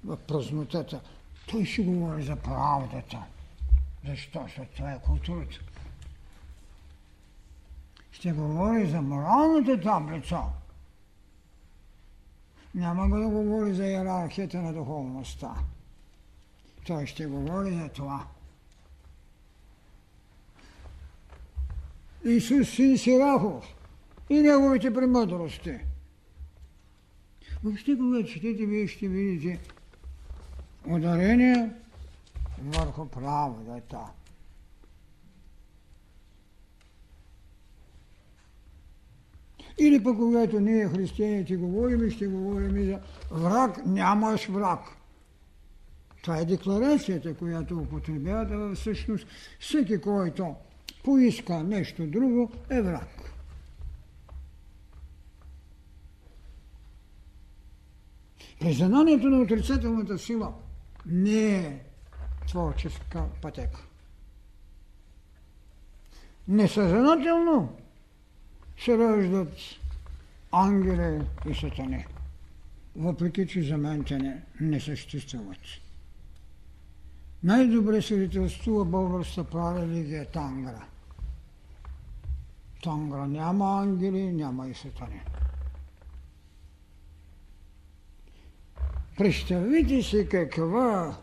В празнотата. Той ще говори за правдата. Защо? Защото това е културата. Ще говори за моралната таблица. Няма го да говори за иерархията на духовността. Той ще говори за това. Исус син Сирахов и неговите премъдрости. Въобще, когато четете, вие ще видите ударение върху правдата. Или пък когато ние християните говорим, ще говорим и за враг, нямаш враг. Това е декларацията, която употребяват, а всъщност всеки, който поиска нещо друго, е враг. Признанието на отрицателната сила – не е творческа пътека. Несъзнателно се раждат ангели и сатани, въпреки че за мен те не, не съществуват. Най-добре свидетелствува българската религия Тангра. Тангра няма ангели, няма и сатани. Представете си каква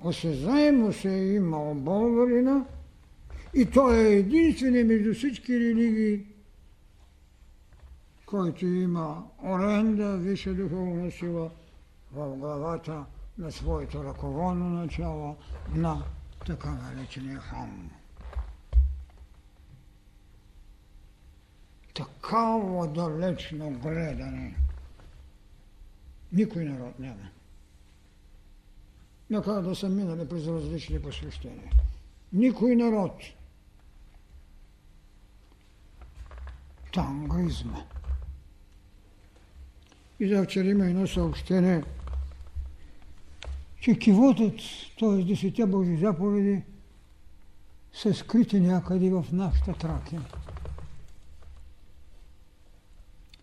осезаемост е имал българина и той е единственият между всички религии, който има оренда, висша духовна сила в главата на своето ръководно начало на така наречения хам. Такава далечно гледане никой народ няма. Макар да са минали през различни посвещения. Никой народ. Тангризма. И за вчера има едно съобщение, че кивотът, т.е. десетте Божи заповеди, са скрити някъде в нашата Тракия.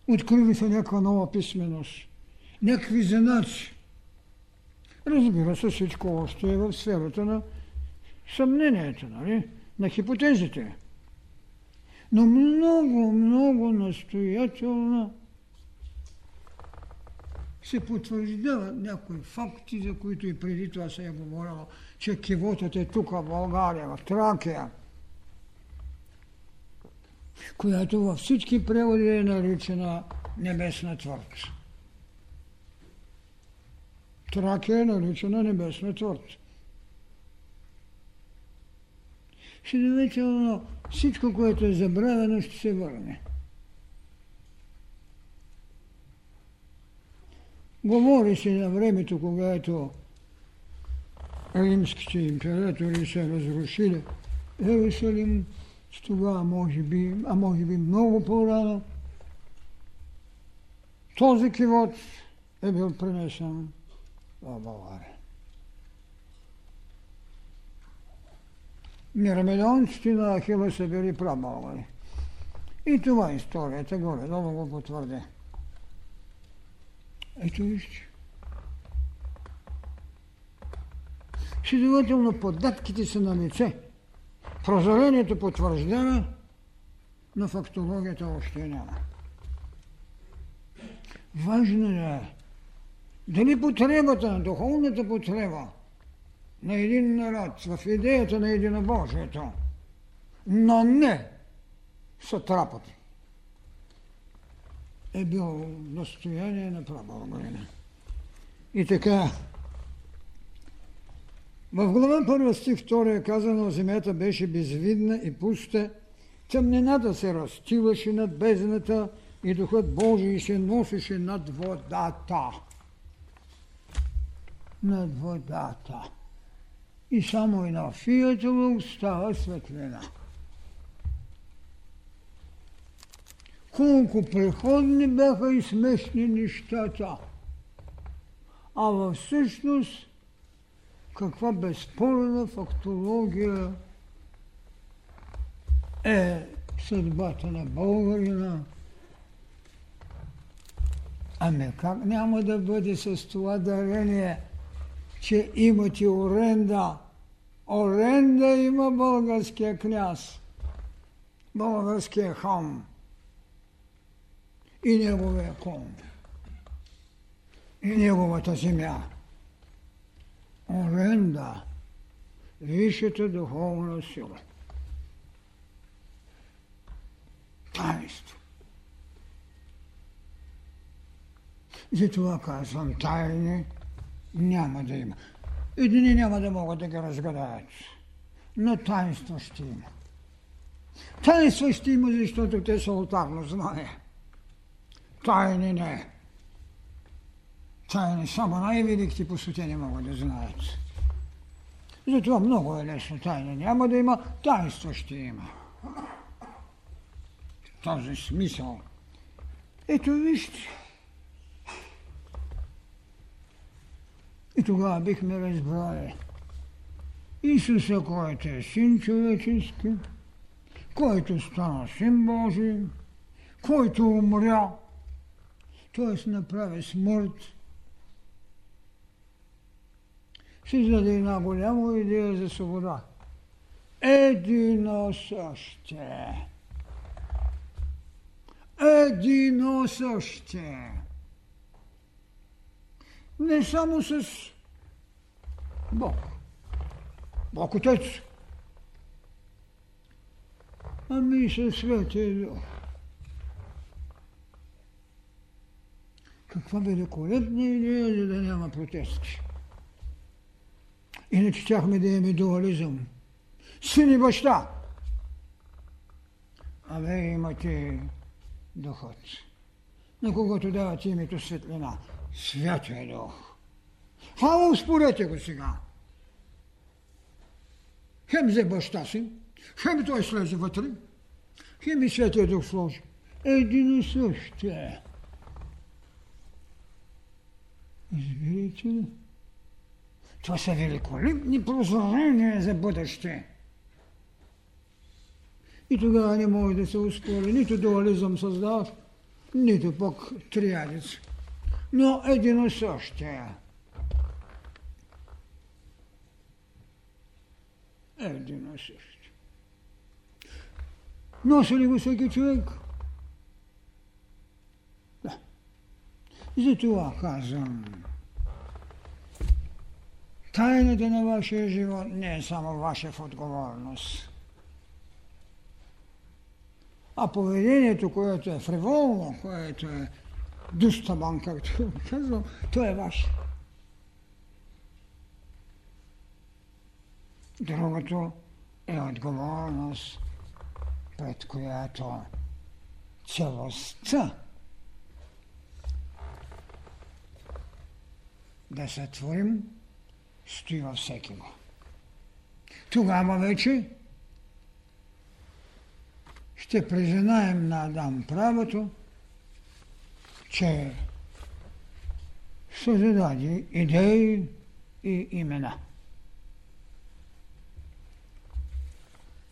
Открили се някаква нова писменост, някакви знаци. Разбира се, всичко още е в сферата на съмнението, нали? на хипотезите. Но много, много настоятелно се потвърждават някои факти, за които и преди това се е говорило, че кивотът е тук в България, в Тракия, която във всички преводи е наричана небесна твърд. Тракия е наричана небесна твърд. Следователно, всичко, което е забравено, ще се върне. Говори се на времето, когато римските императори са разрушили Иерусалим, с това може би, а може би много по-рано, този кивот е бил пренесен в България. Мирамедонците на Ахила са били прабългари. И това историята горе-долу го потвърде. Ето вижте. Следователно, податките са на лице. Прозрението потвърждава, но фактологията още няма. Важно е дали потребата, на духовната потреба на един народ в идеята на единобожието, но не сатрапът е бил настояние на прабългарина. И така, в глава първа стих 2 е казано, земята беше безвидна и пуста, тъмнината се разтиваше над бездната и Духът Божий се носеше над водата. Над водата. И само и на фиятело става светлина. колко преходни бяха и смешни нещата. А всъщност каква безспорна фактология е съдбата на българина. Ами как няма да бъде с това дарение, че имате оренда? Оренда има българския княз, българския хан и неговия кон, и неговата земя. Оренда, висшата духовна сила. Таинство. Затова казвам, тайни няма да има. Едини няма да могат да ги разгадаят, но таинство ще има. Таинство ще има, защото те са алтарно знание. Тайни не. Тайни само най-великите посветени могат да знаят. Затова много е лесно тайна. Няма да има, тайнство ще има. Този смисъл. Ето вижте. И тогава бихме разбрали Исуса, който е син човечески, който стана син Божий, който умря, т.е. направи смърт, създаде една голяма идея за свобода. Едино съще. Едино съще. Не само с Бог. Бог Отец. Ами със Светия Дух. Каква великолепна идея, за да няма протести. Иначе щяхме да имаме дуализъм. Син и баща. А вие имате духът, на когото давате името светлина. Святия дух. Хала, успорете го сега. Хем взе баща си, хем той слезе вътре, хем и Святия Дух сложи. Един и същ е. Изберете ли? Това са великолепни прозрения за бъдеще. И тогава не може да се успори нито дуализъм създават, нито пък триадец. Но едино също е. Едино също. Носи ли го всеки човек? Да. Затова казвам, Тайната на вашия живот не е само ваша в отговорност. А поведението, което е фриволно, което е дустабан, както казвам, то е ваше. Другото е отговорност, пред която целостта да сътворим стои във всеки го. Тогава вече ще признаем на Адам правото, че създаде идеи и имена.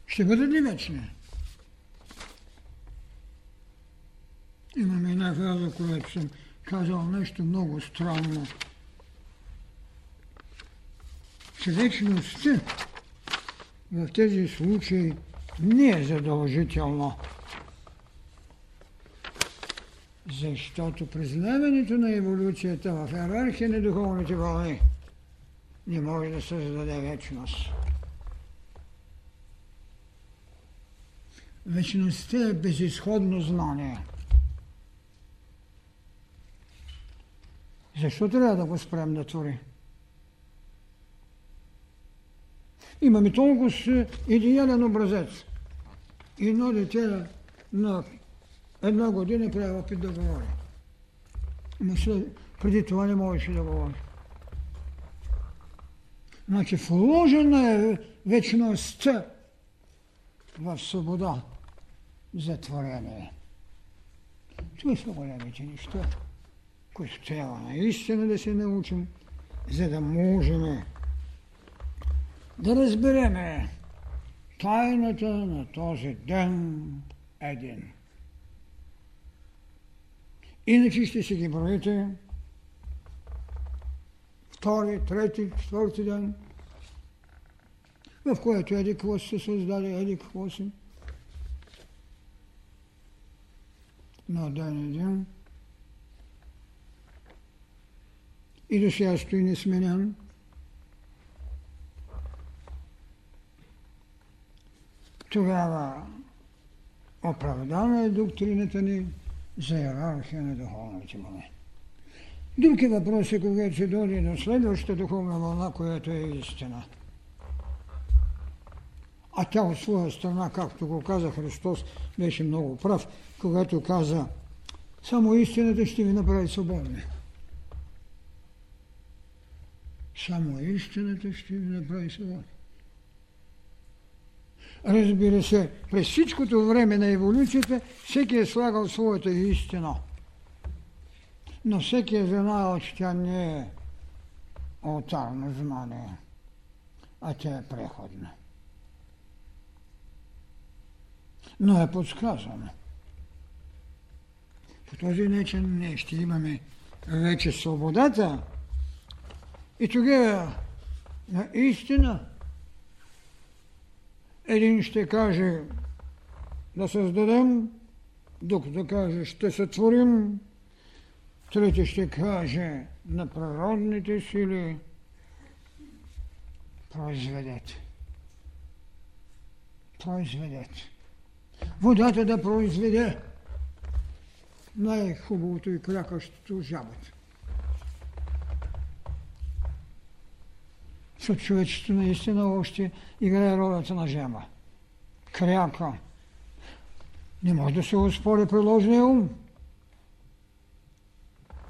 Ще бъдат ли вечни? Имаме една фраза, която съм казал нещо много странно че вечността в тези случаи не е задължително. Защото признаването на еволюцията в иерархия на духовните вълни не може да създаде вечност. Вечността е безисходно знание. Защо трябва да го спрем да твори? Имаме толкова идеален образец. Едно дете на една година прави опит да говори. Но преди това не можеше да говори. Значи вложена е вечността в свобода за творение. Това са големите неща, които трябва наистина да се научим, за да можем да разбереме тайната на този ден един. Иначе ще си ги броите втори, трети, четвърти ден, в което еди какво се създаде, еди какво си. На ден един. И до сега стои несменен. Тогава оправдана е доктрината ни за иерархия на духовните моменти. Друг е въпрос е, когато се дойде до следващата духовна вълна, която е истина. А тя от своя страна, както го каза Христос, беше много прав, когато каза, само истината ще ви направи свободни. Само истината ще ви направи свободни. Разбира се, през всичкото време на еволюцията всеки е слагал своята истина. Но всеки е знаел, че тя не е алтарно знание, а тя е преходна. Но е подсказана. По този начин ние ще имаме вече свободата и тогава наистина един ще каже да създадем, докато каже ще сътворим, трети ще каже на природните сили произведете. Произведете. Водата да произведе най-хубавото и крякащото жабата. Защото човечеството наистина още играе ролята на жаба. Кряка. Не може да се успори приложния ум.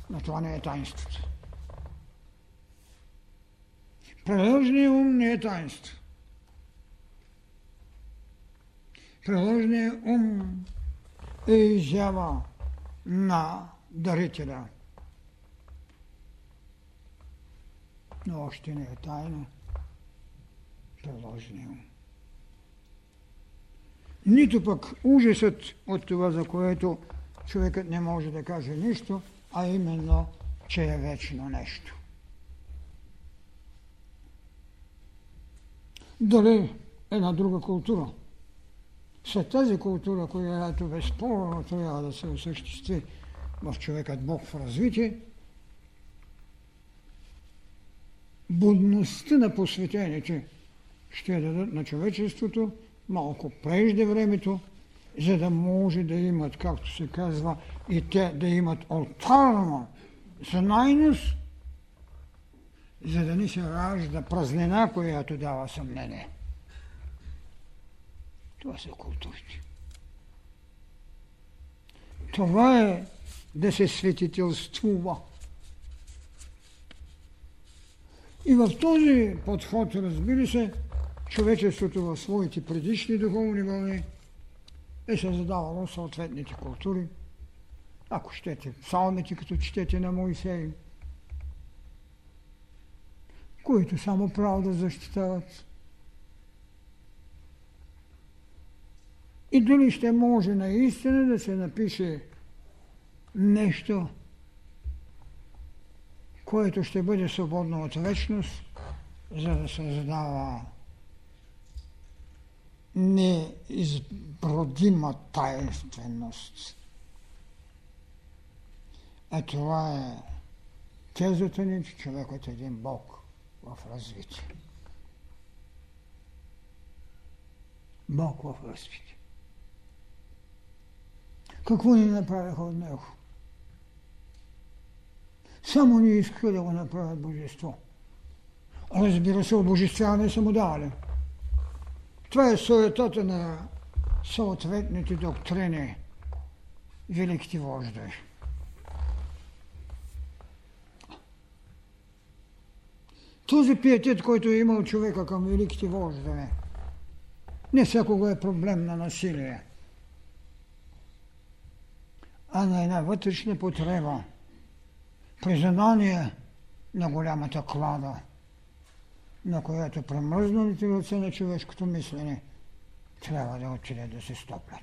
Но това не е таинството. Приложният ум не е таинство. Приложният ум е изява на дарителя. Но още не е тайна. Приложния ум. Нито пък ужасът от това, за което човекът не може да каже нищо, а именно, че е вечно нещо. Дали една друга култура. След тази култура, която безспорно трябва да се осъществи в човекът Бог в развитие, будността на посветените ще дадат на човечеството малко прежде времето, за да може да имат, както се казва, и те да имат алтарна знайност, за да не се ражда празнина, която дава съмнение. Това са културите. Това е да се светителствува. И в този подход, разбира се, човечеството в своите предишни духовни вълни е създавало съответните култури. Ако щете, псалмите, като четете на Моисей, които само правда защитават. И дали ще може наистина да се напише нещо, което ще бъде свободно от вечност, за да създава неизбродима таинственост. А това е тезата ни, че човекът е един Бог в развитие. Бог в развитие. Какво ни направиха от него? Само ни искаха да го направят божество. Разбира се, обожествяване са му дали. Това е суетата на съответните доктрини, великите вождове. Този пиетет, който е имал човека към великите вождове, не всякога е проблем на насилие, а на една вътрешна потреба, признание на голямата клада – на която премръзналите ръце на човешкото мислене трябва да отиде да се стоплят.